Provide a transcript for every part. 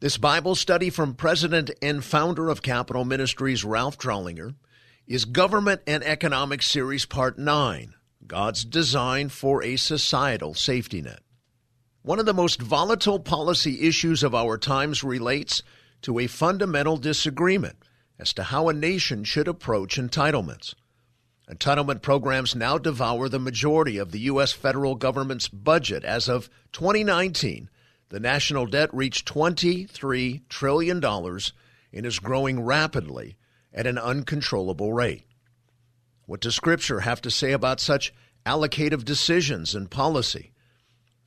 This Bible study from President and founder of Capitol Ministries, Ralph Drollinger, is Government and Economic Series Part 9 God's Design for a Societal Safety Net. One of the most volatile policy issues of our times relates to a fundamental disagreement as to how a nation should approach entitlements. Entitlement programs now devour the majority of the U.S. federal government's budget as of 2019 the national debt reached $23 trillion and is growing rapidly at an uncontrollable rate. What does Scripture have to say about such allocative decisions and policy?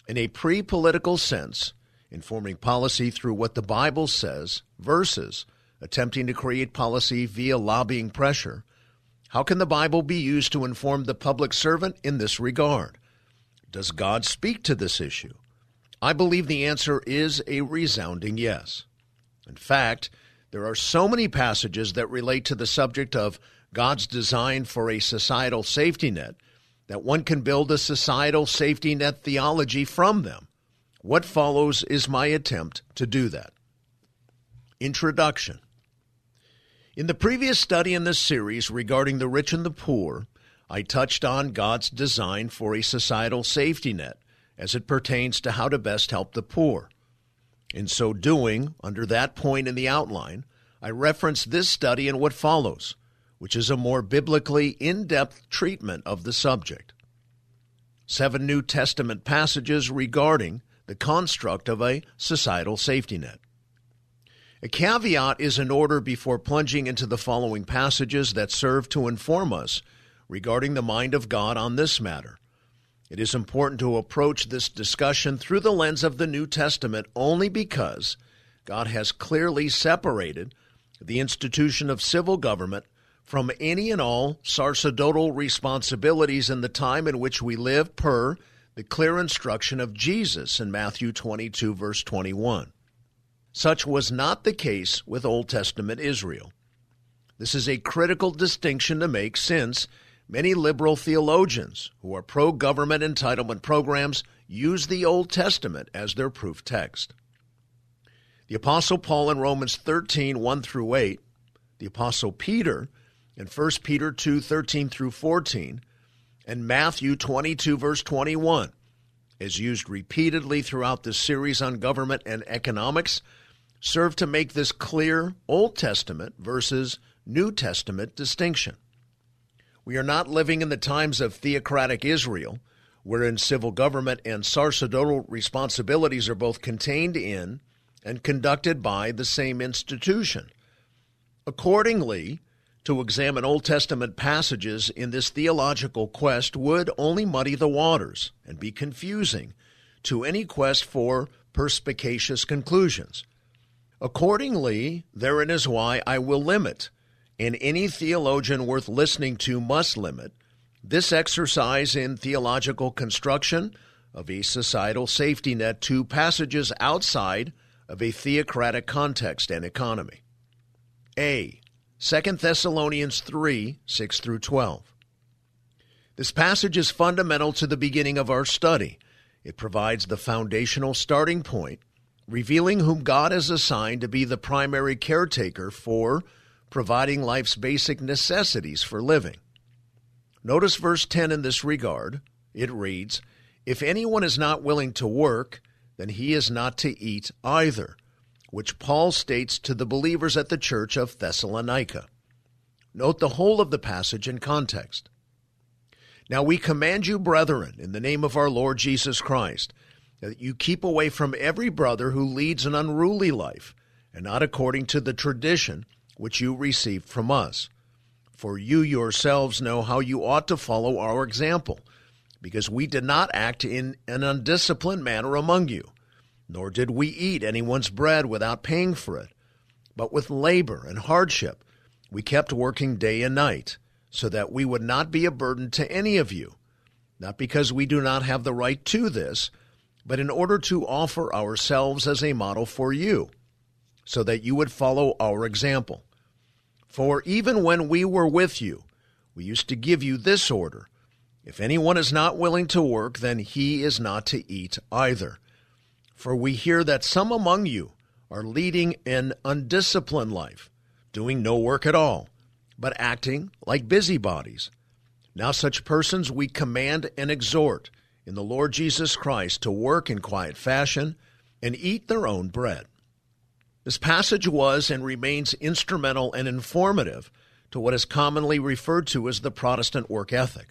In a pre political sense, informing policy through what the Bible says versus attempting to create policy via lobbying pressure, how can the Bible be used to inform the public servant in this regard? Does God speak to this issue? I believe the answer is a resounding yes. In fact, there are so many passages that relate to the subject of God's design for a societal safety net that one can build a societal safety net theology from them. What follows is my attempt to do that. Introduction In the previous study in this series regarding the rich and the poor, I touched on God's design for a societal safety net as it pertains to how to best help the poor. In so doing, under that point in the outline, I reference this study and what follows, which is a more biblically in depth treatment of the subject. Seven New Testament passages regarding the construct of a societal safety net. A caveat is in order before plunging into the following passages that serve to inform us regarding the mind of God on this matter. It is important to approach this discussion through the lens of the New Testament only because God has clearly separated the institution of civil government from any and all sacerdotal responsibilities in the time in which we live per the clear instruction of Jesus in Matthew 22, verse 21. Such was not the case with Old Testament Israel. This is a critical distinction to make since Many liberal theologians who are pro government entitlement programs use the Old Testament as their proof text. The Apostle Paul in Romans 13, 1 through 8, the Apostle Peter in 1 Peter 2, 13 through 14, and Matthew 22, verse 21, as used repeatedly throughout this series on government and economics, serve to make this clear Old Testament versus New Testament distinction. We are not living in the times of theocratic Israel, wherein civil government and sacerdotal responsibilities are both contained in and conducted by the same institution. Accordingly, to examine Old Testament passages in this theological quest would only muddy the waters and be confusing to any quest for perspicacious conclusions. Accordingly, therein is why I will limit and any theologian worth listening to must limit this exercise in theological construction of a societal safety net to passages outside of a theocratic context and economy. A. 2 Thessalonians 3 6 through 12. This passage is fundamental to the beginning of our study. It provides the foundational starting point, revealing whom God has assigned to be the primary caretaker for providing life's basic necessities for living. Notice verse 10 in this regard. It reads, If anyone is not willing to work, then he is not to eat either, which Paul states to the believers at the church of Thessalonica. Note the whole of the passage in context. Now we command you, brethren, in the name of our Lord Jesus Christ, that you keep away from every brother who leads an unruly life, and not according to the tradition which you received from us. For you yourselves know how you ought to follow our example, because we did not act in an undisciplined manner among you, nor did we eat anyone's bread without paying for it, but with labor and hardship we kept working day and night, so that we would not be a burden to any of you, not because we do not have the right to this, but in order to offer ourselves as a model for you, so that you would follow our example. For even when we were with you, we used to give you this order If anyone is not willing to work, then he is not to eat either. For we hear that some among you are leading an undisciplined life, doing no work at all, but acting like busybodies. Now, such persons we command and exhort in the Lord Jesus Christ to work in quiet fashion and eat their own bread. This passage was and remains instrumental and informative to what is commonly referred to as the Protestant work ethic.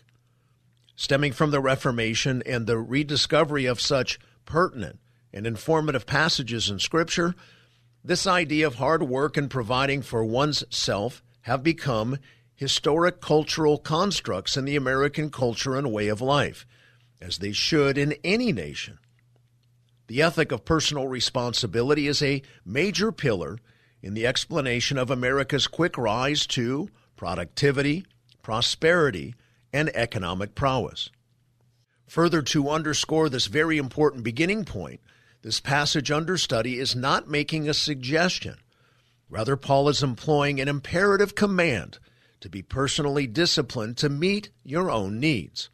Stemming from the Reformation and the rediscovery of such pertinent and informative passages in Scripture, this idea of hard work and providing for one's self have become historic cultural constructs in the American culture and way of life, as they should in any nation. The ethic of personal responsibility is a major pillar in the explanation of America's quick rise to productivity, prosperity, and economic prowess. Further, to underscore this very important beginning point, this passage under study is not making a suggestion. Rather, Paul is employing an imperative command to be personally disciplined to meet your own needs.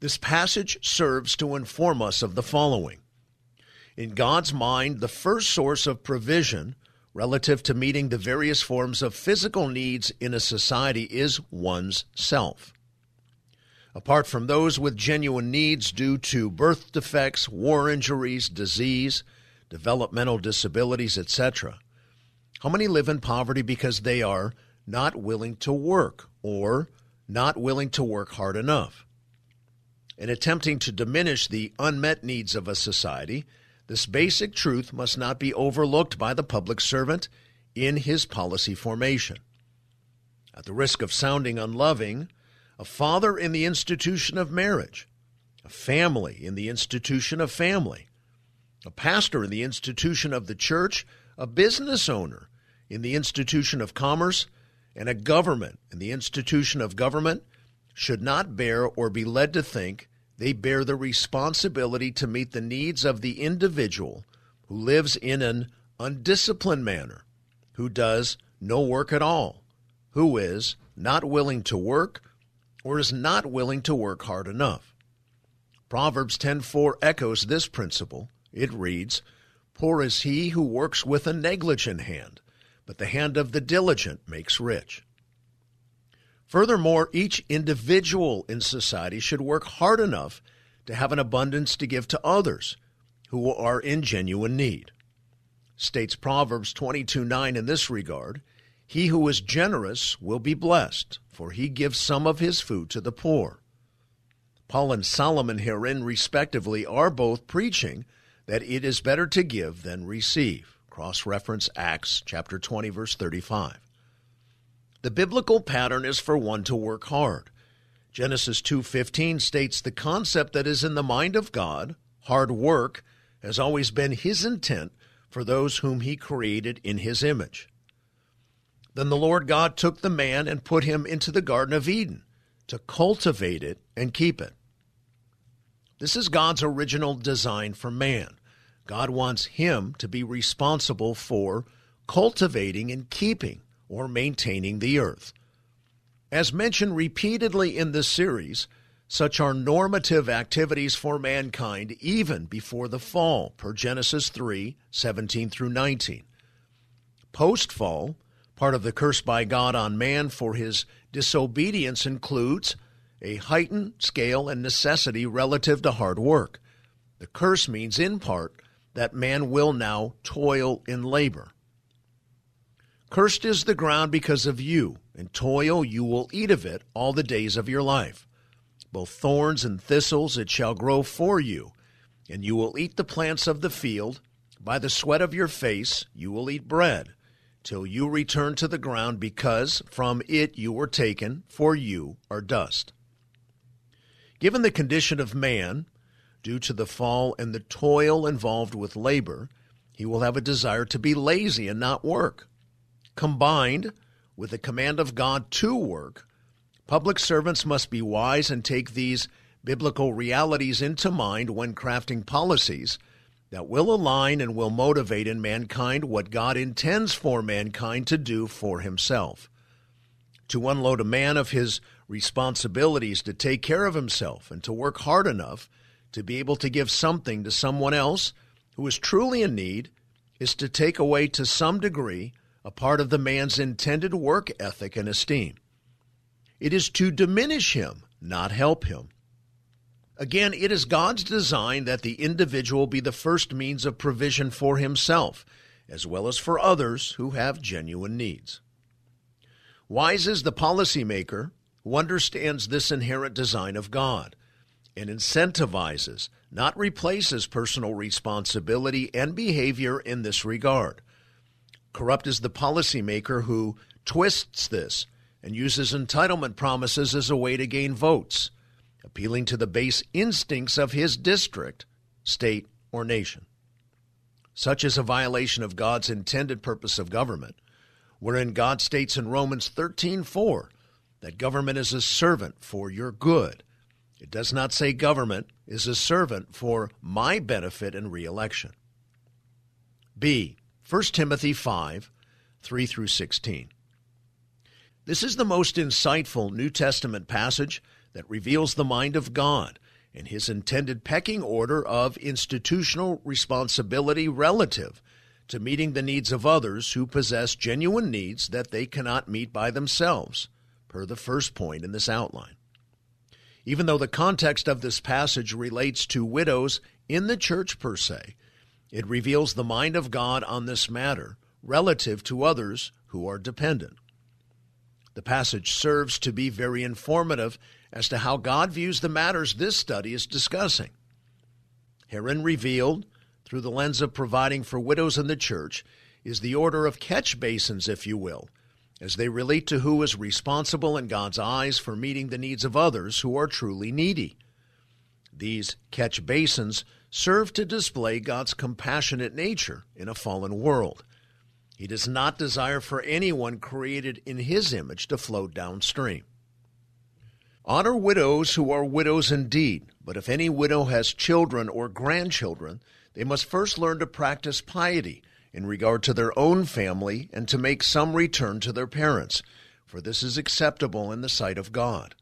This passage serves to inform us of the following. In God's mind, the first source of provision relative to meeting the various forms of physical needs in a society is one's self. Apart from those with genuine needs due to birth defects, war injuries, disease, developmental disabilities, etc., how many live in poverty because they are not willing to work or not willing to work hard enough? In attempting to diminish the unmet needs of a society, this basic truth must not be overlooked by the public servant in his policy formation. At the risk of sounding unloving, a father in the institution of marriage, a family in the institution of family, a pastor in the institution of the church, a business owner in the institution of commerce, and a government in the institution of government should not bear or be led to think they bear the responsibility to meet the needs of the individual who lives in an undisciplined manner, who does no work at all, who is not willing to work or is not willing to work hard enough. Proverbs 10:4 echoes this principle. It reads, "Poor is he who works with a negligent hand, but the hand of the diligent makes rich." Furthermore, each individual in society should work hard enough to have an abundance to give to others who are in genuine need. States Proverbs 22:9 in this regard, he who is generous will be blessed, for he gives some of his food to the poor. Paul and Solomon herein, respectively, are both preaching that it is better to give than receive. Cross reference Acts chapter 20, verse 35. The biblical pattern is for one to work hard. Genesis 2:15 states the concept that is in the mind of God, hard work, has always been his intent for those whom he created in his image. Then the Lord God took the man and put him into the Garden of Eden to cultivate it and keep it. This is God's original design for man. God wants him to be responsible for cultivating and keeping or maintaining the earth. As mentioned repeatedly in this series, such are normative activities for mankind even before the fall, per Genesis 3 17 through 19. Post fall, Part of the curse by God on man for his disobedience includes a heightened scale and necessity relative to hard work. The curse means, in part, that man will now toil in labor. Cursed is the ground because of you, and toil you will eat of it all the days of your life. Both thorns and thistles it shall grow for you, and you will eat the plants of the field. By the sweat of your face you will eat bread till you return to the ground, because from it you were taken, for you are dust. Given the condition of man, due to the fall and the toil involved with labor, he will have a desire to be lazy and not work. Combined with the command of God to work, public servants must be wise and take these biblical realities into mind when crafting policies that will align and will motivate in mankind what God intends for mankind to do for himself. To unload a man of his responsibilities to take care of himself and to work hard enough to be able to give something to someone else who is truly in need is to take away to some degree a part of the man's intended work ethic and esteem. It is to diminish him, not help him. Again, it is God's design that the individual be the first means of provision for himself, as well as for others who have genuine needs. Wise is the policymaker who understands this inherent design of God and incentivizes, not replaces personal responsibility and behavior in this regard. Corrupt is the policymaker who twists this and uses entitlement promises as a way to gain votes, appealing to the base instincts of his district, state, or nation. Such is a violation of God's intended purpose of government, wherein God states in Romans 13:4 that government is a servant for your good it does not say government is a servant for my benefit and reelection. B. 1 Timothy 5 3 through 16. This is the most insightful New Testament passage that reveals the mind of God and his intended pecking order of institutional responsibility relative to meeting the needs of others who possess genuine needs that they cannot meet by themselves, per the first point in this outline. Even though the context of this passage relates to widows in the church per se, it reveals the mind of God on this matter relative to others who are dependent. The passage serves to be very informative as to how God views the matters this study is discussing. Herein revealed, through the lens of providing for widows in the church, is the order of catch basins, if you will, as they relate to who is responsible in God's eyes for meeting the needs of others who are truly needy. These catch basins serve to display God's compassionate nature in a fallen world. He does not desire for anyone created in his image to float downstream. Honor widows who are widows indeed, but if any widow has children or grandchildren, they must first learn to practice piety in regard to their own family and to make some return to their parents, for this is acceptable in the sight of God.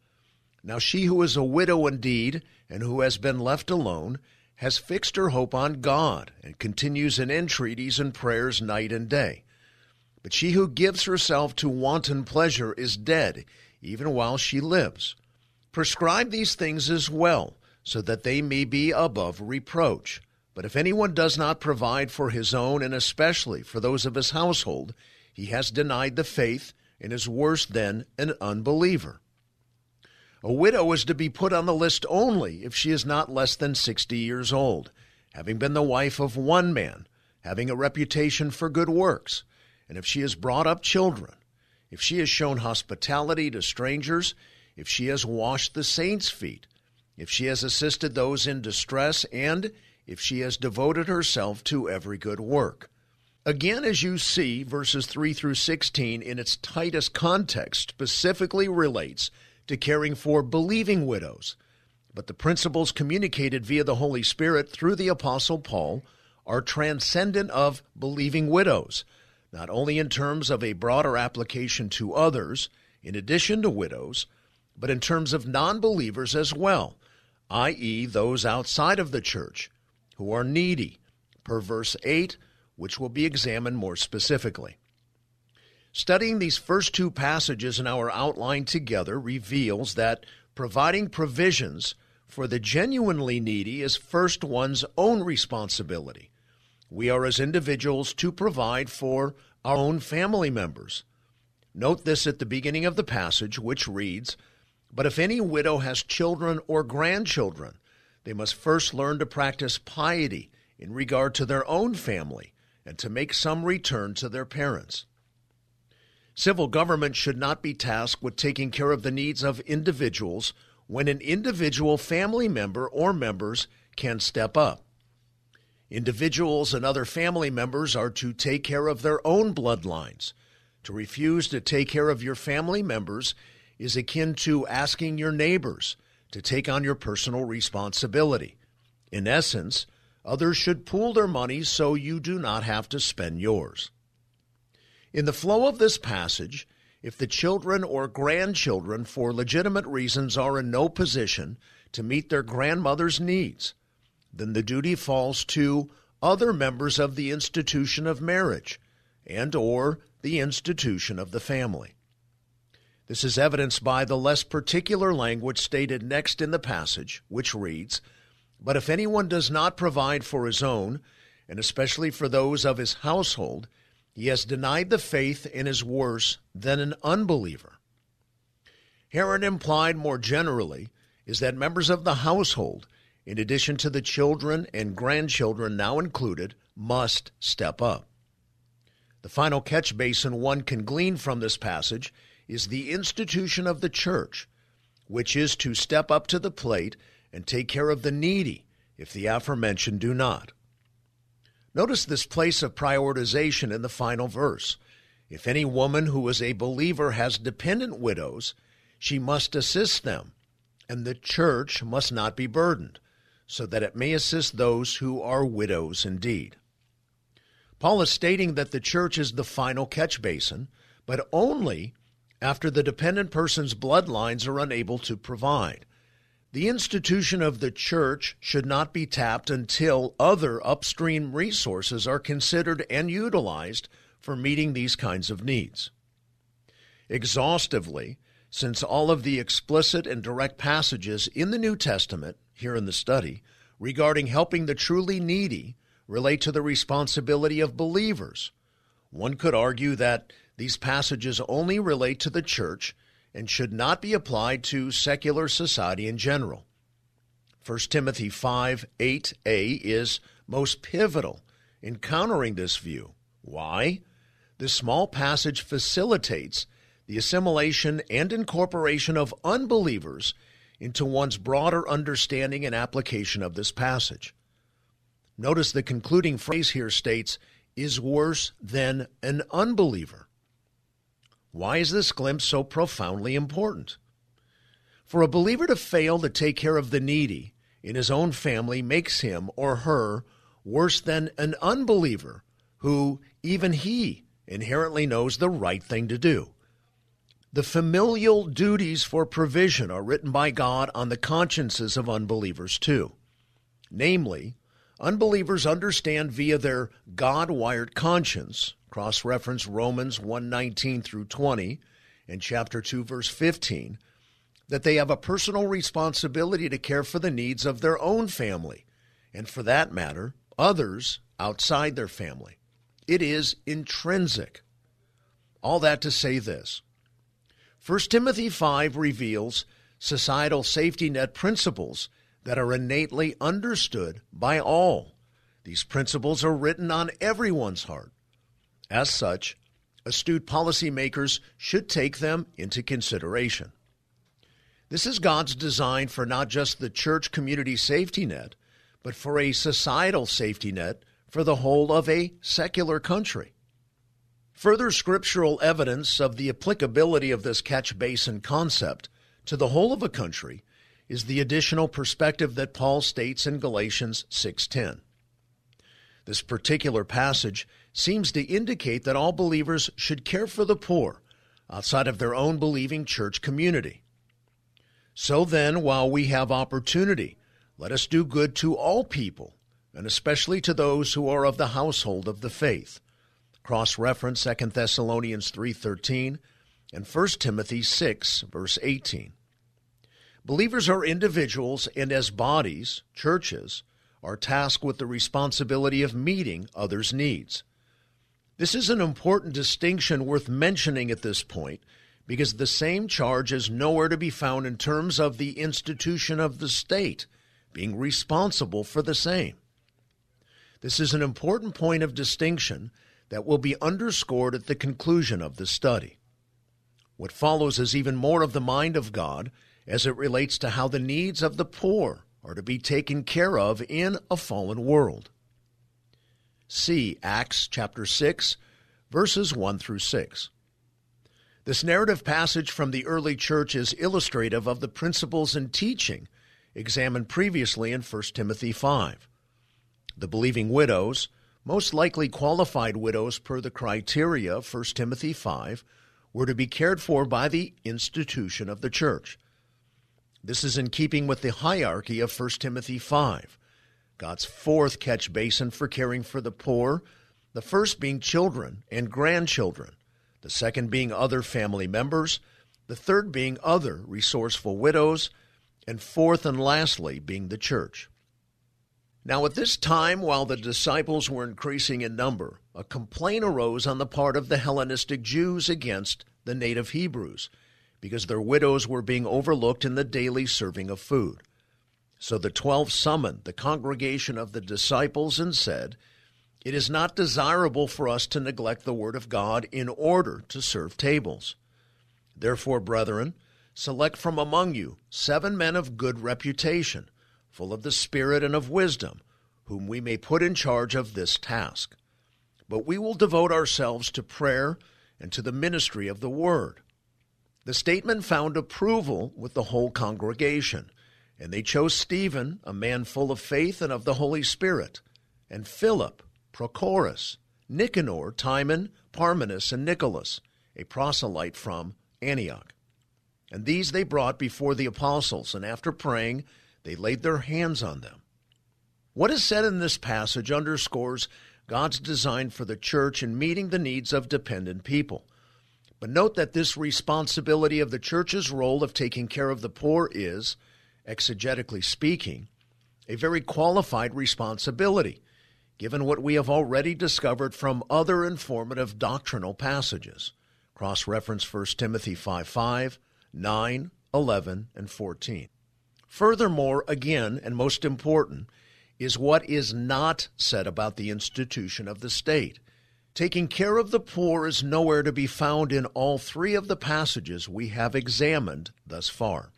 Now she who is a widow indeed, and who has been left alone, has fixed her hope on God, and continues in entreaties and prayers night and day. But she who gives herself to wanton pleasure is dead, even while she lives. Prescribe these things as well, so that they may be above reproach. But if anyone does not provide for his own, and especially for those of his household, he has denied the faith and is worse than an unbeliever. A widow is to be put on the list only if she is not less than 60 years old, having been the wife of one man, having a reputation for good works, and if she has brought up children, if she has shown hospitality to strangers, if she has washed the saints' feet, if she has assisted those in distress, and if she has devoted herself to every good work. Again, as you see, verses 3 through 16 in its tightest context specifically relates to caring for believing widows. But the principles communicated via the Holy Spirit through the Apostle Paul are transcendent of believing widows, not only in terms of a broader application to others, in addition to widows, but in terms of non believers as well, i.e., those outside of the church who are needy, per verse 8, which will be examined more specifically. Studying these first two passages in our outline together reveals that providing provisions for the genuinely needy is first one's own responsibility. We are, as individuals, to provide for our own family members. Note this at the beginning of the passage, which reads But if any widow has children or grandchildren, they must first learn to practice piety in regard to their own family and to make some return to their parents. Civil government should not be tasked with taking care of the needs of individuals when an individual family member or members can step up. Individuals and other family members are to take care of their own bloodlines. To refuse to take care of your family members is akin to asking your neighbors to take on your personal responsibility. In essence, others should pool their money so you do not have to spend yours. In the flow of this passage, if the children or grandchildren, for legitimate reasons, are in no position to meet their grandmother's needs, then the duty falls to other members of the institution of marriage and or the institution of the family. This is evidenced by the less particular language stated next in the passage, which reads, But if anyone does not provide for his own, and especially for those of his household, he has denied the faith and is worse than an unbeliever. Herein implied more generally is that members of the household, in addition to the children and grandchildren now included, must step up. The final catch basin one can glean from this passage is the institution of the church, which is to step up to the plate and take care of the needy if the aforementioned do not. Notice this place of prioritization in the final verse. If any woman who is a believer has dependent widows, she must assist them, and the church must not be burdened, so that it may assist those who are widows indeed. Paul is stating that the church is the final catch basin, but only after the dependent person's bloodlines are unable to provide. The institution of the church should not be tapped until other upstream resources are considered and utilized for meeting these kinds of needs. Exhaustively, since all of the explicit and direct passages in the New Testament, here in the study, regarding helping the truly needy relate to the responsibility of believers, one could argue that these passages only relate to the church and should not be applied to secular society in general. 1 Timothy 5 8a is most pivotal in countering this view. Why? This small passage facilitates the assimilation and incorporation of unbelievers into one's broader understanding and application of this passage. Notice the concluding phrase here states, is worse than an unbeliever. Why is this glimpse so profoundly important? For a believer to fail to take care of the needy in his own family makes him or her worse than an unbeliever who, even he, inherently knows the right thing to do. The familial duties for provision are written by God on the consciences of unbelievers too. Namely, unbelievers understand via their God wired conscience Cross reference Romans 119 through 20 and chapter 2, verse 15, that they have a personal responsibility to care for the needs of their own family, and for that matter, others outside their family. It is intrinsic. All that to say this 1 Timothy 5 reveals societal safety net principles that are innately understood by all. These principles are written on everyone's heart. As such, astute policymakers should take them into consideration. This is God's design for not just the church community safety net, but for a societal safety net for the whole of a secular country. Further scriptural evidence of the applicability of this catch basin concept to the whole of a country is the additional perspective that Paul states in Galatians 6:10. This particular passage seems to indicate that all believers should care for the poor outside of their own believing church community. So then, while we have opportunity, let us do good to all people, and especially to those who are of the household of the faith. Cross reference 2 Thessalonians 3:13 and 1 Timothy 6 verse 18. Believers are individuals and as bodies, churches, are tasked with the responsibility of meeting others' needs. This is an important distinction worth mentioning at this point because the same charge is nowhere to be found in terms of the institution of the state being responsible for the same. This is an important point of distinction that will be underscored at the conclusion of the study. What follows is even more of the mind of God as it relates to how the needs of the poor are to be taken care of in a fallen world. See Acts chapter 6, verses 1 through 6. This narrative passage from the early church is illustrative of the principles and teaching examined previously in 1 Timothy 5. The believing widows, most likely qualified widows per the criteria of 1 Timothy 5, were to be cared for by the institution of the church. This is in keeping with the hierarchy of 1 Timothy 5 God's fourth catch basin for caring for the poor, the first being children and grandchildren, the second being other family members, the third being other resourceful widows, and fourth and lastly being the church. Now, at this time, while the disciples were increasing in number, a complaint arose on the part of the Hellenistic Jews against the native Hebrews, because their widows were being overlooked in the daily serving of food. So the twelve summoned the congregation of the disciples and said, It is not desirable for us to neglect the word of God in order to serve tables. Therefore, brethren, select from among you seven men of good reputation full of the Spirit and of wisdom, whom we may put in charge of this task. But we will devote ourselves to prayer and to the ministry of the Word. The statement found approval with the whole congregation, and they chose Stephen, a man full of faith and of the Holy Spirit, and Philip, Prochorus, Nicanor, Timon, Parmenas, and Nicholas, a proselyte from Antioch. And these they brought before the apostles, and after praying, they laid their hands on them. What is said in this passage underscores God's design for the church in meeting the needs of dependent people. But note that this responsibility of the church's role of taking care of the poor is, exegetically speaking, a very qualified responsibility, given what we have already discovered from other informative doctrinal passages. Cross reference 1 Timothy 5 5, 9, 11, and 14. Furthermore, again, and most important, is what is not said about the institution of the state. Taking care of the poor is nowhere to be found in all three of the passages we have examined thus far.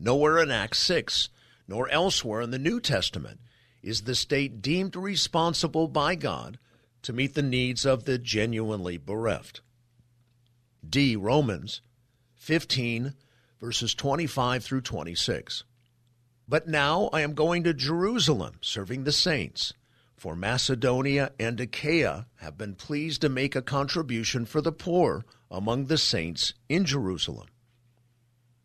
Nowhere in Acts 6, nor elsewhere in the New Testament, is the state deemed responsible by God to meet the needs of the genuinely bereft. D. Romans 15 verses 25 through 26. But now I am going to Jerusalem, serving the saints. For Macedonia and Achaia have been pleased to make a contribution for the poor among the saints in Jerusalem.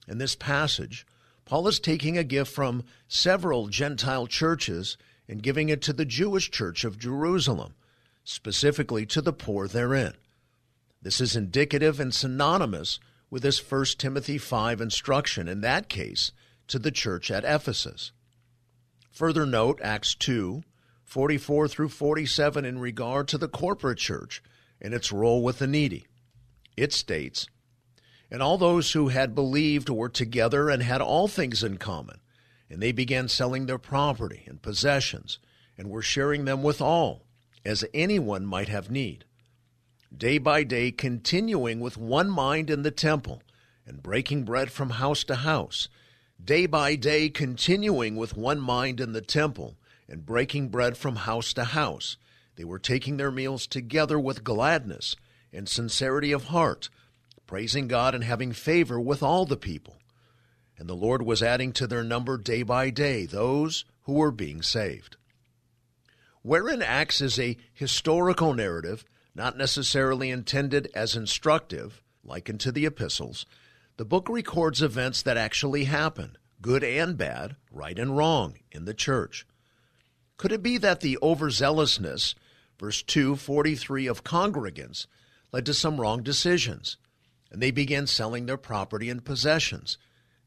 In this passage, Paul is taking a gift from several Gentile churches and giving it to the Jewish church of Jerusalem, specifically to the poor therein. This is indicative and synonymous with this 1 Timothy 5 instruction, in that case, to the church at Ephesus. Further note Acts 2 44 through 47 in regard to the corporate church and its role with the needy. It states, And all those who had believed were together and had all things in common, and they began selling their property and possessions, and were sharing them with all, as anyone might have need day by day continuing with one mind in the temple and breaking bread from house to house, day by day continuing with one mind in the temple and breaking bread from house to house. They were taking their meals together with gladness and sincerity of heart, praising God and having favor with all the people. And the Lord was adding to their number day by day those who were being saved. Wherein Acts is a historical narrative not necessarily intended as instructive, likened to the epistles, the book records events that actually happened, good and bad, right and wrong, in the church. Could it be that the overzealousness, verse 243 of congregants, led to some wrong decisions, and they began selling their property and possessions?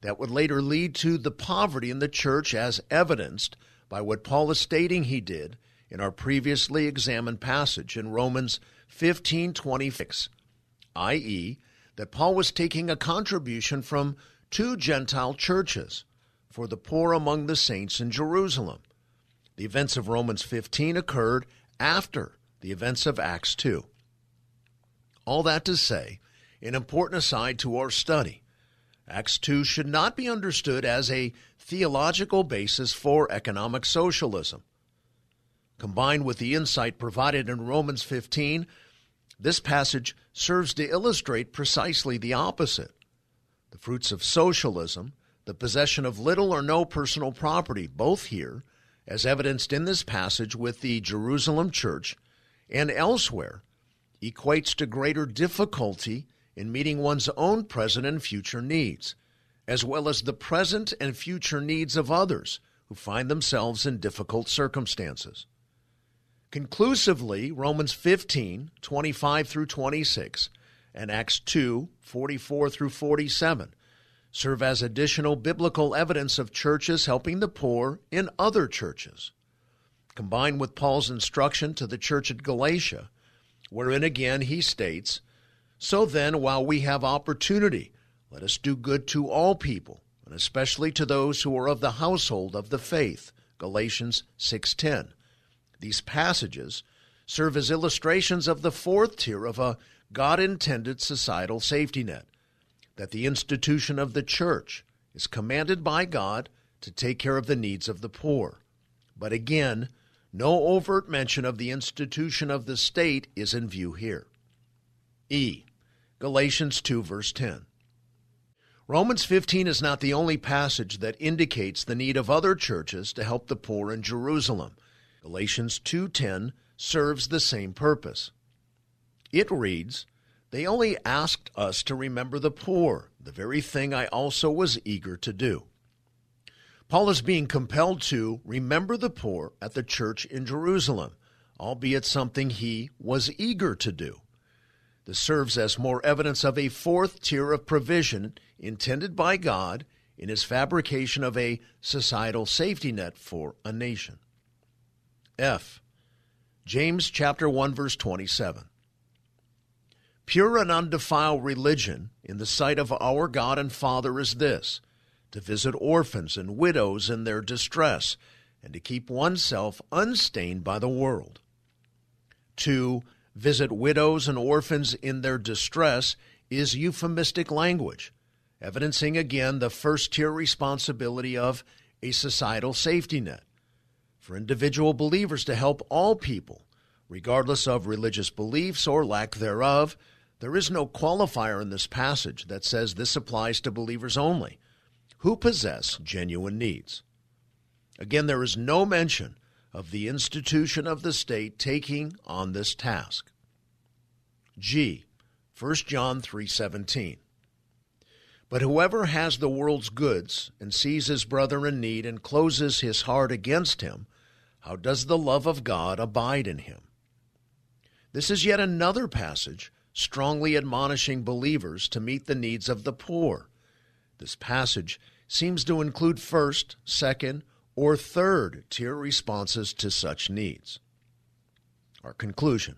That would later lead to the poverty in the church as evidenced by what Paul is stating he did in our previously examined passage in Romans 1526, i.e., that Paul was taking a contribution from two Gentile churches for the poor among the saints in Jerusalem. The events of Romans 15 occurred after the events of Acts 2. All that to say, an important aside to our study. Acts 2 should not be understood as a theological basis for economic socialism. Combined with the insight provided in Romans 15, this passage serves to illustrate precisely the opposite. The fruits of socialism, the possession of little or no personal property, both here, as evidenced in this passage with the Jerusalem church and elsewhere, equates to greater difficulty in meeting one's own present and future needs, as well as the present and future needs of others who find themselves in difficult circumstances. Conclusively, Romans 15, 25 through 26, and Acts 2, 44 through 47 serve as additional biblical evidence of churches helping the poor in other churches. Combined with Paul's instruction to the church at Galatia, wherein again he states, So then, while we have opportunity, let us do good to all people, and especially to those who are of the household of the faith. Galatians 6:10. These passages serve as illustrations of the fourth tier of a God-intended societal safety net that the institution of the church is commanded by God to take care of the needs of the poor. But again, no overt mention of the institution of the state is in view here. E. Galatians 2, verse 10. Romans 15 is not the only passage that indicates the need of other churches to help the poor in Jerusalem. Galatians 2:10 serves the same purpose. It reads, they only asked us to remember the poor, the very thing I also was eager to do. Paul is being compelled to remember the poor at the church in Jerusalem, albeit something he was eager to do. This serves as more evidence of a fourth tier of provision intended by God in his fabrication of a societal safety net for a nation. F. James chapter 1 verse 27. Pure and undefiled religion in the sight of our God and Father is this to visit orphans and widows in their distress, and to keep oneself unstained by the world. To visit widows and orphans in their distress is euphemistic language, evidencing again the first tier responsibility of a societal safety net for individual believers to help all people, regardless of religious beliefs or lack thereof, there is no qualifier in this passage that says this applies to believers only who possess genuine needs. Again, there is no mention of the institution of the state taking on this task. G. 1 John 3:17 But whoever has the world's goods and sees his brother in need and closes his heart against him, how does the love of God abide in him? This is yet another passage strongly admonishing believers to meet the needs of the poor. This passage seems to include first, second, or third tier responses to such needs. Our conclusion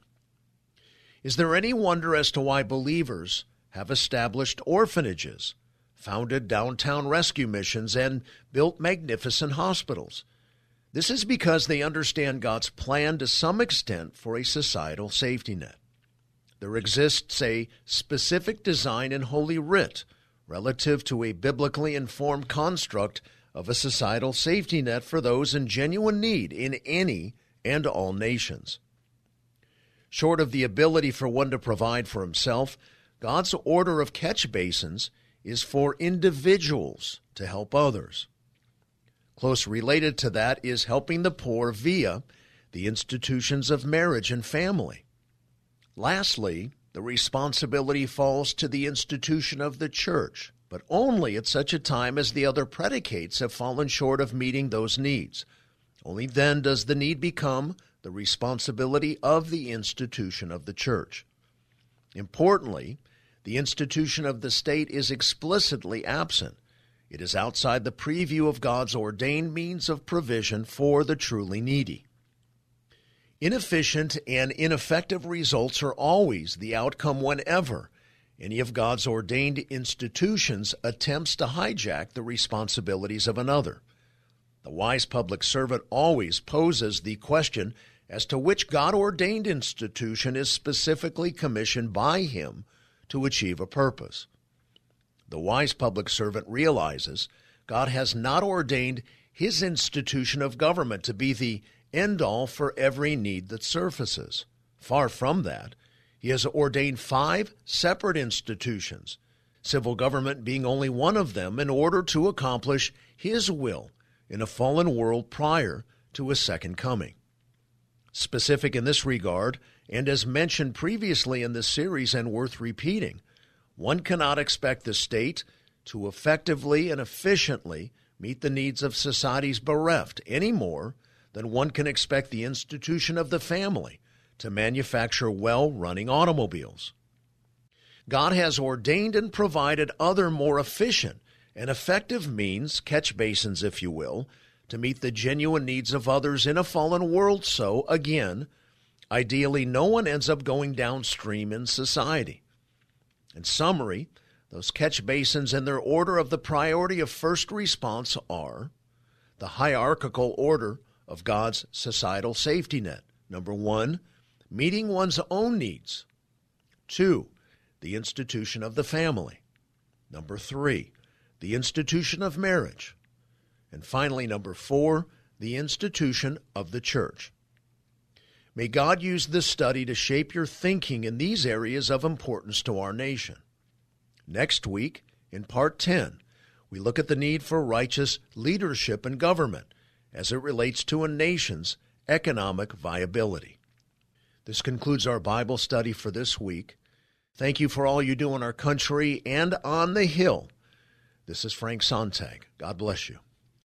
Is there any wonder as to why believers have established orphanages, founded downtown rescue missions, and built magnificent hospitals? This is because they understand God's plan to some extent for a societal safety net. There exists a specific design in Holy Writ relative to a biblically informed construct of a societal safety net for those in genuine need in any and all nations. Short of the ability for one to provide for himself, God's order of catch basins is for individuals to help others. Close related to that is helping the poor via the institutions of marriage and family. Lastly, the responsibility falls to the institution of the church, but only at such a time as the other predicates have fallen short of meeting those needs. Only then does the need become the responsibility of the institution of the church. Importantly, the institution of the state is explicitly absent. It is outside the preview of God's ordained means of provision for the truly needy. Inefficient and ineffective results are always the outcome whenever any of God's ordained institutions attempts to hijack the responsibilities of another. The wise public servant always poses the question as to which God ordained institution is specifically commissioned by him to achieve a purpose. The wise public servant realizes God has not ordained his institution of government to be the end all for every need that surfaces. Far from that, he has ordained five separate institutions, civil government being only one of them, in order to accomplish his will in a fallen world prior to his second coming. Specific in this regard, and as mentioned previously in this series and worth repeating, one cannot expect the state to effectively and efficiently meet the needs of society's bereft any more than one can expect the institution of the family to manufacture well running automobiles. God has ordained and provided other more efficient and effective means, catch basins, if you will, to meet the genuine needs of others in a fallen world. So, again, ideally, no one ends up going downstream in society. In summary, those catch basins in their order of the priority of first response are the hierarchical order of God's societal safety net. Number one, meeting one's own needs. Two, the institution of the family. Number three, the institution of marriage. And finally, number four, the institution of the church. May God use this study to shape your thinking in these areas of importance to our nation. Next week, in part 10, we look at the need for righteous leadership in government as it relates to a nation's economic viability. This concludes our Bible study for this week. Thank you for all you do in our country and on the Hill. This is Frank Sontag. God bless you.